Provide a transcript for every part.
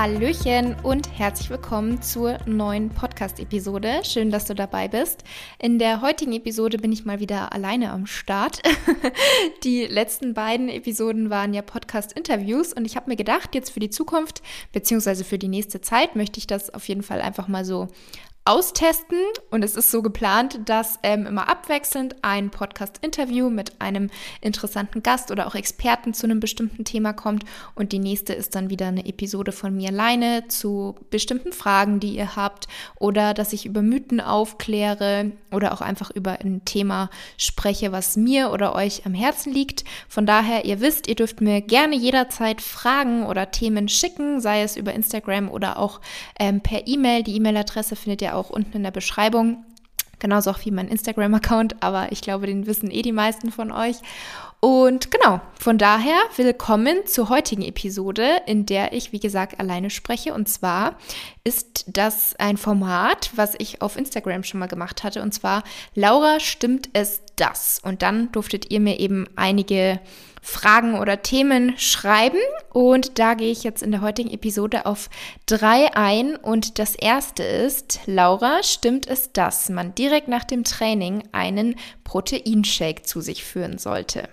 Hallöchen und herzlich willkommen zur neuen Podcast-Episode. Schön, dass du dabei bist. In der heutigen Episode bin ich mal wieder alleine am Start. die letzten beiden Episoden waren ja Podcast-Interviews und ich habe mir gedacht, jetzt für die Zukunft beziehungsweise für die nächste Zeit möchte ich das auf jeden Fall einfach mal so austesten. Und es ist so geplant, dass ähm, immer abwechselnd ein Podcast-Interview mit einem interessanten Gast oder auch Experten zu einem bestimmten Thema kommt. Und die nächste ist dann wieder eine Episode von mir alleine zu bestimmten Fragen, die ihr habt. Oder dass ich über Mythen aufkläre oder auch einfach über ein Thema spreche, was mir oder euch am Herzen liegt. Von daher, ihr wisst, ihr dürft mir gerne jederzeit Fragen oder Themen schicken, sei es über Instagram oder auch ähm, per E-Mail. Die E-Mail-Adresse findet ihr auch unten in der Beschreibung. Genauso auch wie mein Instagram-Account, aber ich glaube, den wissen eh die meisten von euch. Und genau, von daher willkommen zur heutigen Episode, in der ich, wie gesagt, alleine spreche. Und zwar ist das ein Format, was ich auf Instagram schon mal gemacht hatte. Und zwar, Laura, stimmt es das? Und dann durftet ihr mir eben einige Fragen oder Themen schreiben. Und da gehe ich jetzt in der heutigen Episode auf drei ein. Und das erste ist, Laura, stimmt es, dass man direkt nach dem Training einen Proteinshake zu sich führen sollte?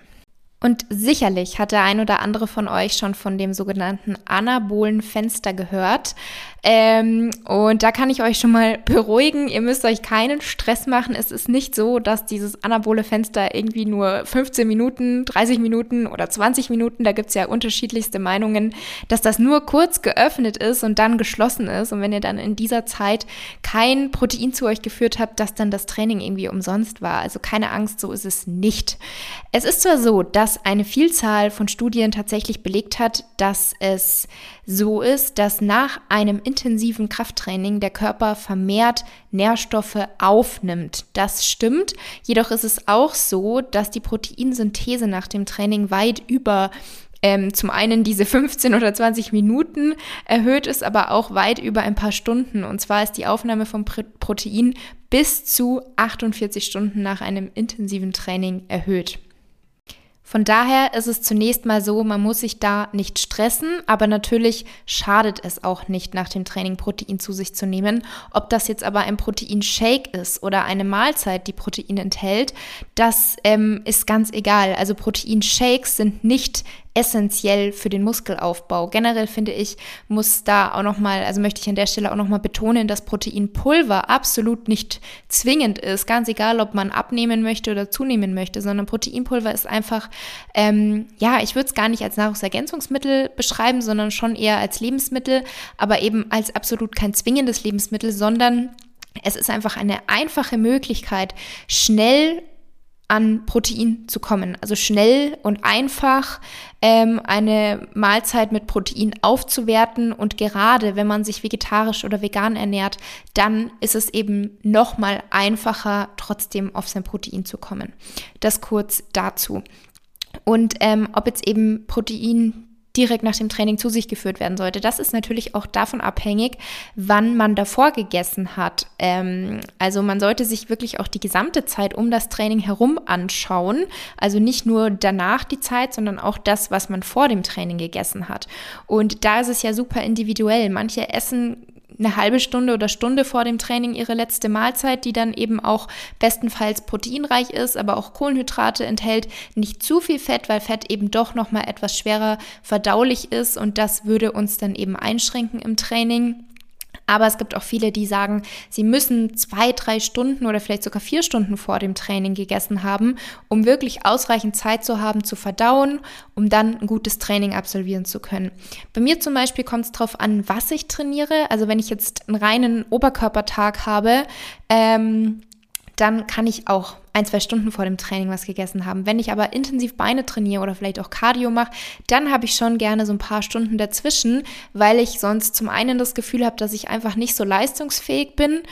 Und sicherlich hat der ein oder andere von euch schon von dem sogenannten anabolen Fenster gehört. Ähm, und da kann ich euch schon mal beruhigen, ihr müsst euch keinen Stress machen. Es ist nicht so, dass dieses anabole Fenster irgendwie nur 15 Minuten, 30 Minuten oder 20 Minuten, da gibt's ja unterschiedlichste Meinungen, dass das nur kurz geöffnet ist und dann geschlossen ist. Und wenn ihr dann in dieser Zeit kein Protein zu euch geführt habt, dass dann das Training irgendwie umsonst war. Also keine Angst, so ist es nicht. Es ist zwar so, dass eine Vielzahl von Studien tatsächlich belegt hat, dass es so ist, dass nach einem intensiven Krafttraining der Körper vermehrt Nährstoffe aufnimmt. Das stimmt. Jedoch ist es auch so, dass die Proteinsynthese nach dem Training weit über ähm, zum einen diese 15 oder 20 Minuten erhöht ist, aber auch weit über ein paar Stunden. Und zwar ist die Aufnahme von Protein bis zu 48 Stunden nach einem intensiven Training erhöht. Von daher ist es zunächst mal so, man muss sich da nicht stressen, aber natürlich schadet es auch nicht, nach dem Training Protein zu sich zu nehmen. Ob das jetzt aber ein Proteinshake ist oder eine Mahlzeit, die Protein enthält, das ähm, ist ganz egal. Also Proteinshakes sind nicht essentiell für den Muskelaufbau. Generell finde ich, muss da auch nochmal, also möchte ich an der Stelle auch nochmal betonen, dass Proteinpulver absolut nicht zwingend ist, ganz egal, ob man abnehmen möchte oder zunehmen möchte, sondern Proteinpulver ist einfach, ähm, ja, ich würde es gar nicht als Nahrungsergänzungsmittel beschreiben, sondern schon eher als Lebensmittel, aber eben als absolut kein zwingendes Lebensmittel, sondern es ist einfach eine einfache Möglichkeit, schnell an Protein zu kommen. Also schnell und einfach ähm, eine Mahlzeit mit Protein aufzuwerten und gerade wenn man sich vegetarisch oder vegan ernährt, dann ist es eben noch mal einfacher, trotzdem auf sein Protein zu kommen. Das kurz dazu. Und ähm, ob jetzt eben Protein direkt nach dem Training zu sich geführt werden sollte. Das ist natürlich auch davon abhängig, wann man davor gegessen hat. Ähm, also man sollte sich wirklich auch die gesamte Zeit um das Training herum anschauen. Also nicht nur danach die Zeit, sondern auch das, was man vor dem Training gegessen hat. Und da ist es ja super individuell. Manche essen eine halbe Stunde oder Stunde vor dem Training ihre letzte Mahlzeit, die dann eben auch bestenfalls proteinreich ist, aber auch Kohlenhydrate enthält, nicht zu viel Fett, weil Fett eben doch noch mal etwas schwerer verdaulich ist und das würde uns dann eben einschränken im Training. Aber es gibt auch viele, die sagen, sie müssen zwei, drei Stunden oder vielleicht sogar vier Stunden vor dem Training gegessen haben, um wirklich ausreichend Zeit zu haben, zu verdauen, um dann ein gutes Training absolvieren zu können. Bei mir zum Beispiel kommt es darauf an, was ich trainiere. Also wenn ich jetzt einen reinen Oberkörpertag habe, ähm, dann kann ich auch ein, zwei Stunden vor dem Training was gegessen haben. Wenn ich aber intensiv Beine trainiere oder vielleicht auch Cardio mache, dann habe ich schon gerne so ein paar Stunden dazwischen, weil ich sonst zum einen das Gefühl habe, dass ich einfach nicht so leistungsfähig bin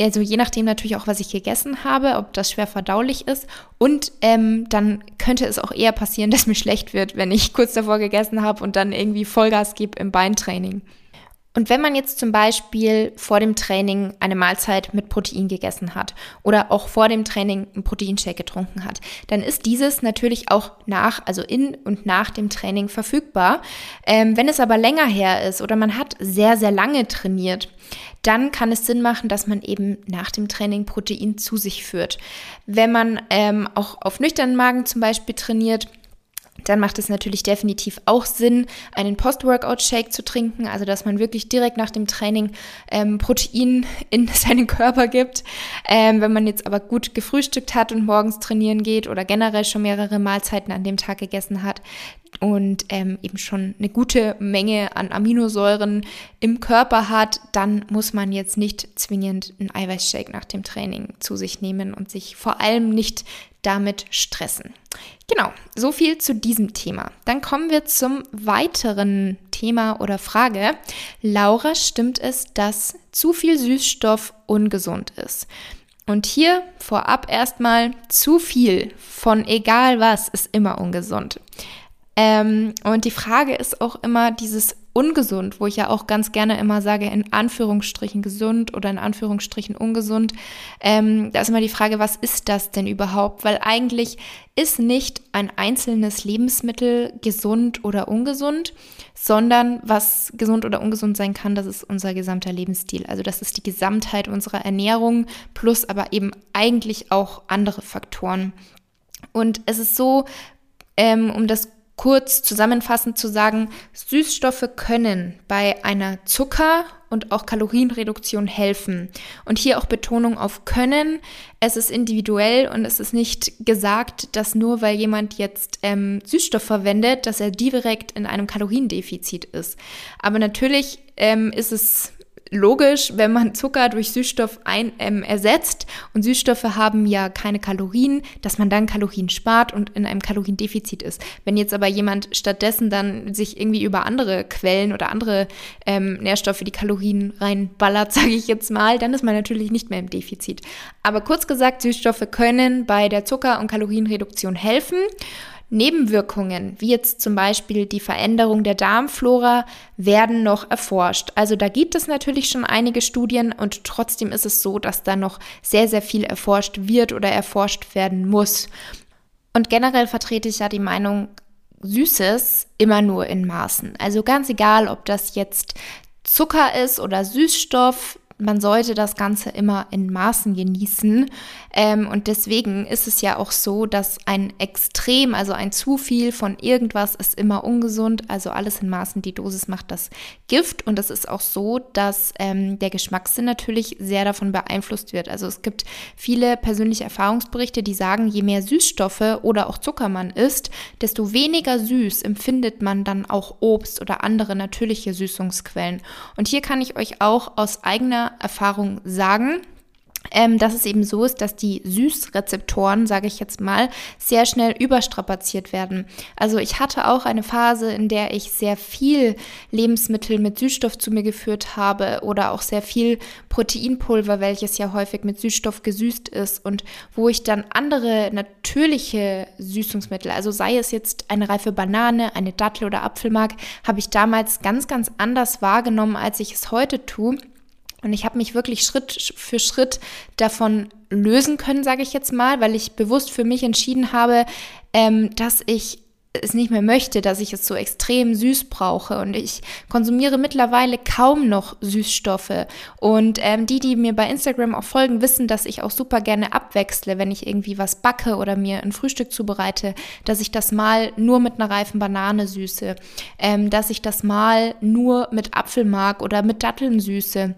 also je nachdem natürlich auch, was ich gegessen habe, ob das schwer verdaulich ist. Und ähm, dann könnte es auch eher passieren, dass mir schlecht wird, wenn ich kurz davor gegessen habe und dann irgendwie Vollgas gebe im Beintraining. Und wenn man jetzt zum Beispiel vor dem Training eine Mahlzeit mit Protein gegessen hat oder auch vor dem Training einen Proteinshake getrunken hat, dann ist dieses natürlich auch nach, also in und nach dem Training verfügbar. Ähm, wenn es aber länger her ist oder man hat sehr, sehr lange trainiert, dann kann es Sinn machen, dass man eben nach dem Training Protein zu sich führt. Wenn man ähm, auch auf nüchternen Magen zum Beispiel trainiert, dann macht es natürlich definitiv auch Sinn, einen Post-Workout-Shake zu trinken, also dass man wirklich direkt nach dem Training ähm, Protein in seinen Körper gibt. Ähm, wenn man jetzt aber gut gefrühstückt hat und morgens trainieren geht oder generell schon mehrere Mahlzeiten an dem Tag gegessen hat, und ähm, eben schon eine gute Menge an Aminosäuren im Körper hat, dann muss man jetzt nicht zwingend einen Eiweißshake nach dem Training zu sich nehmen und sich vor allem nicht damit stressen. Genau, so viel zu diesem Thema. Dann kommen wir zum weiteren Thema oder Frage. Laura, stimmt es, dass zu viel Süßstoff ungesund ist? Und hier vorab erstmal zu viel von egal was ist immer ungesund. Ähm, und die Frage ist auch immer dieses ungesund, wo ich ja auch ganz gerne immer sage, in Anführungsstrichen gesund oder in Anführungsstrichen ungesund. Ähm, da ist immer die Frage, was ist das denn überhaupt? Weil eigentlich ist nicht ein einzelnes Lebensmittel gesund oder ungesund, sondern was gesund oder ungesund sein kann, das ist unser gesamter Lebensstil. Also das ist die Gesamtheit unserer Ernährung plus aber eben eigentlich auch andere Faktoren. Und es ist so, ähm, um das kurz zusammenfassend zu sagen, Süßstoffe können bei einer Zucker- und auch Kalorienreduktion helfen. Und hier auch Betonung auf können. Es ist individuell und es ist nicht gesagt, dass nur weil jemand jetzt ähm, Süßstoff verwendet, dass er direkt in einem Kaloriendefizit ist. Aber natürlich ähm, ist es logisch, wenn man Zucker durch Süßstoff ein, ähm, ersetzt und Süßstoffe haben ja keine Kalorien, dass man dann Kalorien spart und in einem Kaloriendefizit ist. Wenn jetzt aber jemand stattdessen dann sich irgendwie über andere Quellen oder andere ähm, Nährstoffe die Kalorien reinballert, sage ich jetzt mal, dann ist man natürlich nicht mehr im Defizit. Aber kurz gesagt, Süßstoffe können bei der Zucker- und Kalorienreduktion helfen. Nebenwirkungen, wie jetzt zum Beispiel die Veränderung der Darmflora, werden noch erforscht. Also da gibt es natürlich schon einige Studien und trotzdem ist es so, dass da noch sehr, sehr viel erforscht wird oder erforscht werden muss. Und generell vertrete ich ja die Meinung, Süßes immer nur in Maßen. Also ganz egal, ob das jetzt Zucker ist oder Süßstoff, man sollte das Ganze immer in Maßen genießen. Ähm, und deswegen ist es ja auch so, dass ein Extrem, also ein zu viel von irgendwas ist immer ungesund. Also alles in Maßen, die Dosis macht das Gift. Und es ist auch so, dass ähm, der Geschmackssinn natürlich sehr davon beeinflusst wird. Also es gibt viele persönliche Erfahrungsberichte, die sagen, je mehr Süßstoffe oder auch Zucker man isst, desto weniger süß empfindet man dann auch Obst oder andere natürliche Süßungsquellen. Und hier kann ich euch auch aus eigener Erfahrung sagen, ähm, dass es eben so ist, dass die Süßrezeptoren, sage ich jetzt mal, sehr schnell überstrapaziert werden. Also ich hatte auch eine Phase, in der ich sehr viel Lebensmittel mit Süßstoff zu mir geführt habe oder auch sehr viel Proteinpulver, welches ja häufig mit Süßstoff gesüßt ist und wo ich dann andere natürliche Süßungsmittel, also sei es jetzt eine reife Banane, eine Dattel oder Apfelmark, habe ich damals ganz, ganz anders wahrgenommen, als ich es heute tue. Und ich habe mich wirklich Schritt für Schritt davon lösen können, sage ich jetzt mal, weil ich bewusst für mich entschieden habe, ähm, dass ich es nicht mehr möchte, dass ich es so extrem süß brauche. Und ich konsumiere mittlerweile kaum noch Süßstoffe. Und ähm, die, die mir bei Instagram auch folgen, wissen, dass ich auch super gerne abwechsle, wenn ich irgendwie was backe oder mir ein Frühstück zubereite, dass ich das mal nur mit einer reifen Banane süße, ähm, dass ich das mal nur mit Apfelmark oder mit Datteln süße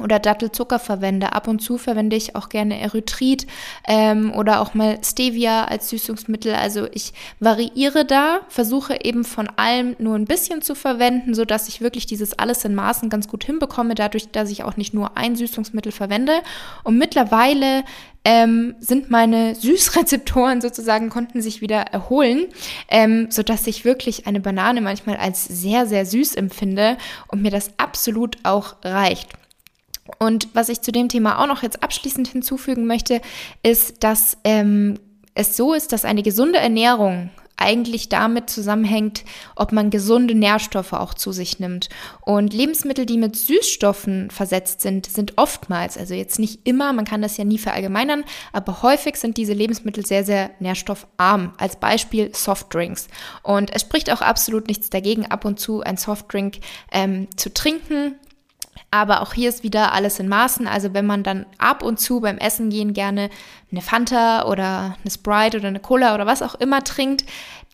oder Dattelzucker verwende. Ab und zu verwende ich auch gerne Erythrit ähm, oder auch mal Stevia als Süßungsmittel. Also ich variiere da, versuche eben von allem nur ein bisschen zu verwenden, so dass ich wirklich dieses alles in Maßen ganz gut hinbekomme, dadurch, dass ich auch nicht nur ein Süßungsmittel verwende. Und mittlerweile ähm, sind meine Süßrezeptoren sozusagen, konnten sich wieder erholen, ähm, sodass ich wirklich eine Banane manchmal als sehr, sehr süß empfinde und mir das absolut auch reicht. Und was ich zu dem Thema auch noch jetzt abschließend hinzufügen möchte, ist, dass ähm, es so ist, dass eine gesunde Ernährung eigentlich damit zusammenhängt, ob man gesunde Nährstoffe auch zu sich nimmt. Und Lebensmittel, die mit Süßstoffen versetzt sind, sind oftmals, also jetzt nicht immer, man kann das ja nie verallgemeinern, aber häufig sind diese Lebensmittel sehr, sehr nährstoffarm. Als Beispiel Softdrinks. Und es spricht auch absolut nichts dagegen, ab und zu ein Softdrink ähm, zu trinken. Aber auch hier ist wieder alles in Maßen. Also wenn man dann ab und zu beim Essen gehen gerne eine Fanta oder eine Sprite oder eine Cola oder was auch immer trinkt,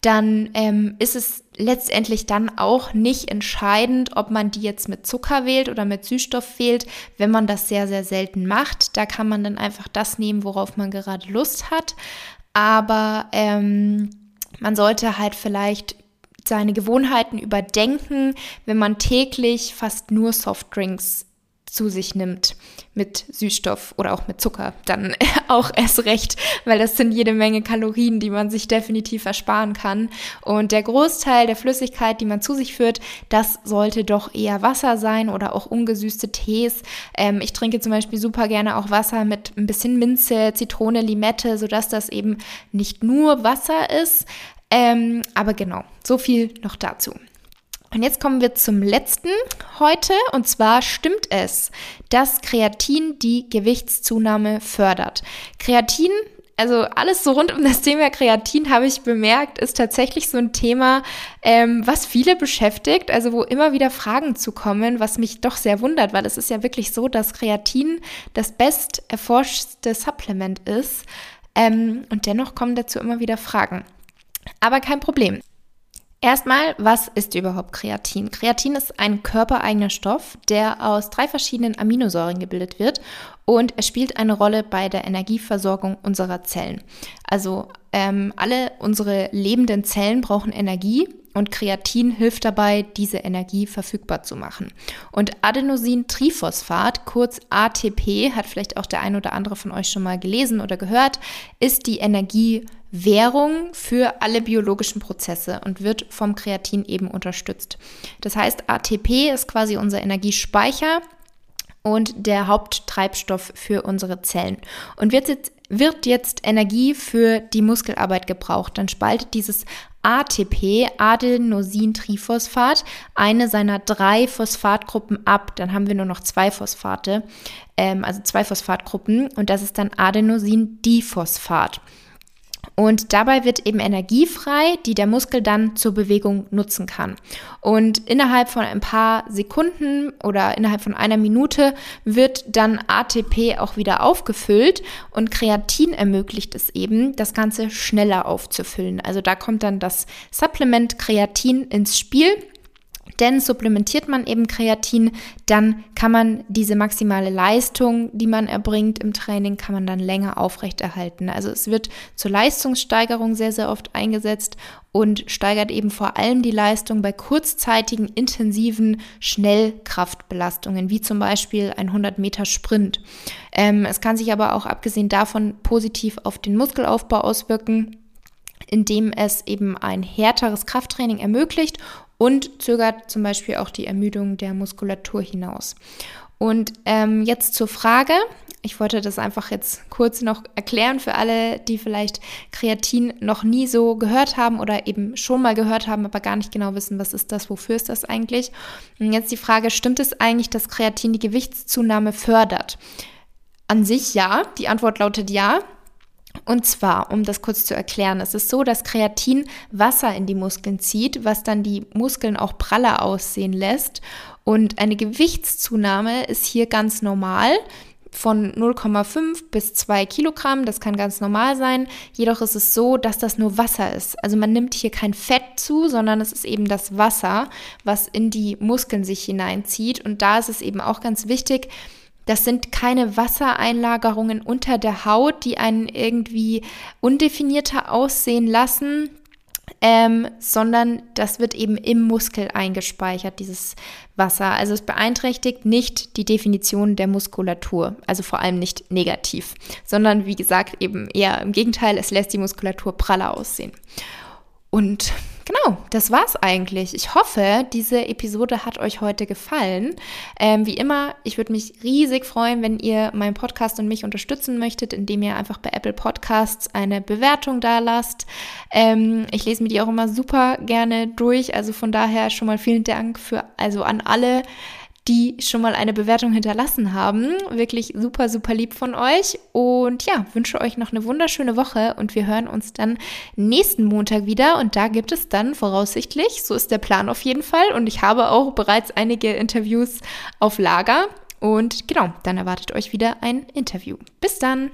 dann ähm, ist es letztendlich dann auch nicht entscheidend, ob man die jetzt mit Zucker wählt oder mit Süßstoff wählt, wenn man das sehr, sehr selten macht. Da kann man dann einfach das nehmen, worauf man gerade Lust hat. Aber ähm, man sollte halt vielleicht seine Gewohnheiten überdenken, wenn man täglich fast nur Softdrinks zu sich nimmt mit Süßstoff oder auch mit Zucker, dann auch erst recht, weil das sind jede Menge Kalorien, die man sich definitiv ersparen kann. Und der Großteil der Flüssigkeit, die man zu sich führt, das sollte doch eher Wasser sein oder auch ungesüßte Tees. Ähm, ich trinke zum Beispiel super gerne auch Wasser mit ein bisschen Minze, Zitrone, Limette, sodass das eben nicht nur Wasser ist, ähm, aber genau, so viel noch dazu. Und jetzt kommen wir zum letzten heute. Und zwar stimmt es, dass Kreatin die Gewichtszunahme fördert. Kreatin, also alles so rund um das Thema Kreatin, habe ich bemerkt, ist tatsächlich so ein Thema, ähm, was viele beschäftigt. Also wo immer wieder Fragen zu kommen, was mich doch sehr wundert, weil es ist ja wirklich so, dass Kreatin das best erforschte Supplement ist. Ähm, und dennoch kommen dazu immer wieder Fragen. Aber kein Problem. Erstmal, was ist überhaupt Kreatin? Kreatin ist ein körpereigener Stoff, der aus drei verschiedenen Aminosäuren gebildet wird und es spielt eine Rolle bei der Energieversorgung unserer Zellen. Also ähm, alle unsere lebenden Zellen brauchen Energie und Kreatin hilft dabei, diese Energie verfügbar zu machen. Und Adenosintriphosphat, kurz ATP, hat vielleicht auch der ein oder andere von euch schon mal gelesen oder gehört, ist die Energiewährung für alle biologischen Prozesse und wird vom Kreatin eben unterstützt. Das heißt, ATP ist quasi unser Energiespeicher und der Haupttreibstoff für unsere Zellen. Und wird jetzt, wird jetzt Energie für die Muskelarbeit gebraucht, dann spaltet dieses ATP, Adenosintriphosphat, eine seiner drei Phosphatgruppen ab. Dann haben wir nur noch zwei Phosphate, ähm, also zwei Phosphatgruppen und das ist dann Adenosindiphosphat. Und dabei wird eben Energie frei, die der Muskel dann zur Bewegung nutzen kann. Und innerhalb von ein paar Sekunden oder innerhalb von einer Minute wird dann ATP auch wieder aufgefüllt und Kreatin ermöglicht es eben, das Ganze schneller aufzufüllen. Also da kommt dann das Supplement Kreatin ins Spiel. Denn supplementiert man eben Kreatin, dann kann man diese maximale Leistung, die man erbringt im Training, kann man dann länger aufrechterhalten. Also es wird zur Leistungssteigerung sehr, sehr oft eingesetzt und steigert eben vor allem die Leistung bei kurzzeitigen, intensiven Schnellkraftbelastungen, wie zum Beispiel ein 100 Meter Sprint. Ähm, es kann sich aber auch abgesehen davon positiv auf den Muskelaufbau auswirken indem es eben ein härteres Krafttraining ermöglicht und zögert zum Beispiel auch die Ermüdung der Muskulatur hinaus. Und ähm, jetzt zur Frage. Ich wollte das einfach jetzt kurz noch erklären für alle, die vielleicht Kreatin noch nie so gehört haben oder eben schon mal gehört haben, aber gar nicht genau wissen, was ist das, wofür ist das eigentlich. Und jetzt die Frage, stimmt es eigentlich, dass Kreatin die Gewichtszunahme fördert? An sich ja. Die Antwort lautet ja. Und zwar, um das kurz zu erklären, es ist so, dass Kreatin Wasser in die Muskeln zieht, was dann die Muskeln auch praller aussehen lässt. Und eine Gewichtszunahme ist hier ganz normal von 0,5 bis 2 Kilogramm. Das kann ganz normal sein. Jedoch ist es so, dass das nur Wasser ist. Also man nimmt hier kein Fett zu, sondern es ist eben das Wasser, was in die Muskeln sich hineinzieht. Und da ist es eben auch ganz wichtig, das sind keine Wassereinlagerungen unter der Haut, die einen irgendwie undefinierter aussehen lassen, ähm, sondern das wird eben im Muskel eingespeichert, dieses Wasser. Also es beeinträchtigt nicht die Definition der Muskulatur, also vor allem nicht negativ, sondern wie gesagt eben eher im Gegenteil, es lässt die Muskulatur praller aussehen. Und genau, das war's eigentlich. Ich hoffe, diese Episode hat euch heute gefallen. Ähm, wie immer, ich würde mich riesig freuen, wenn ihr meinen Podcast und mich unterstützen möchtet, indem ihr einfach bei Apple Podcasts eine Bewertung da lasst. Ähm, ich lese mir die auch immer super gerne durch. Also von daher schon mal vielen Dank für, also an alle, die schon mal eine Bewertung hinterlassen haben. Wirklich super, super lieb von euch. Und ja, wünsche euch noch eine wunderschöne Woche und wir hören uns dann nächsten Montag wieder. Und da gibt es dann voraussichtlich, so ist der Plan auf jeden Fall. Und ich habe auch bereits einige Interviews auf Lager. Und genau, dann erwartet euch wieder ein Interview. Bis dann!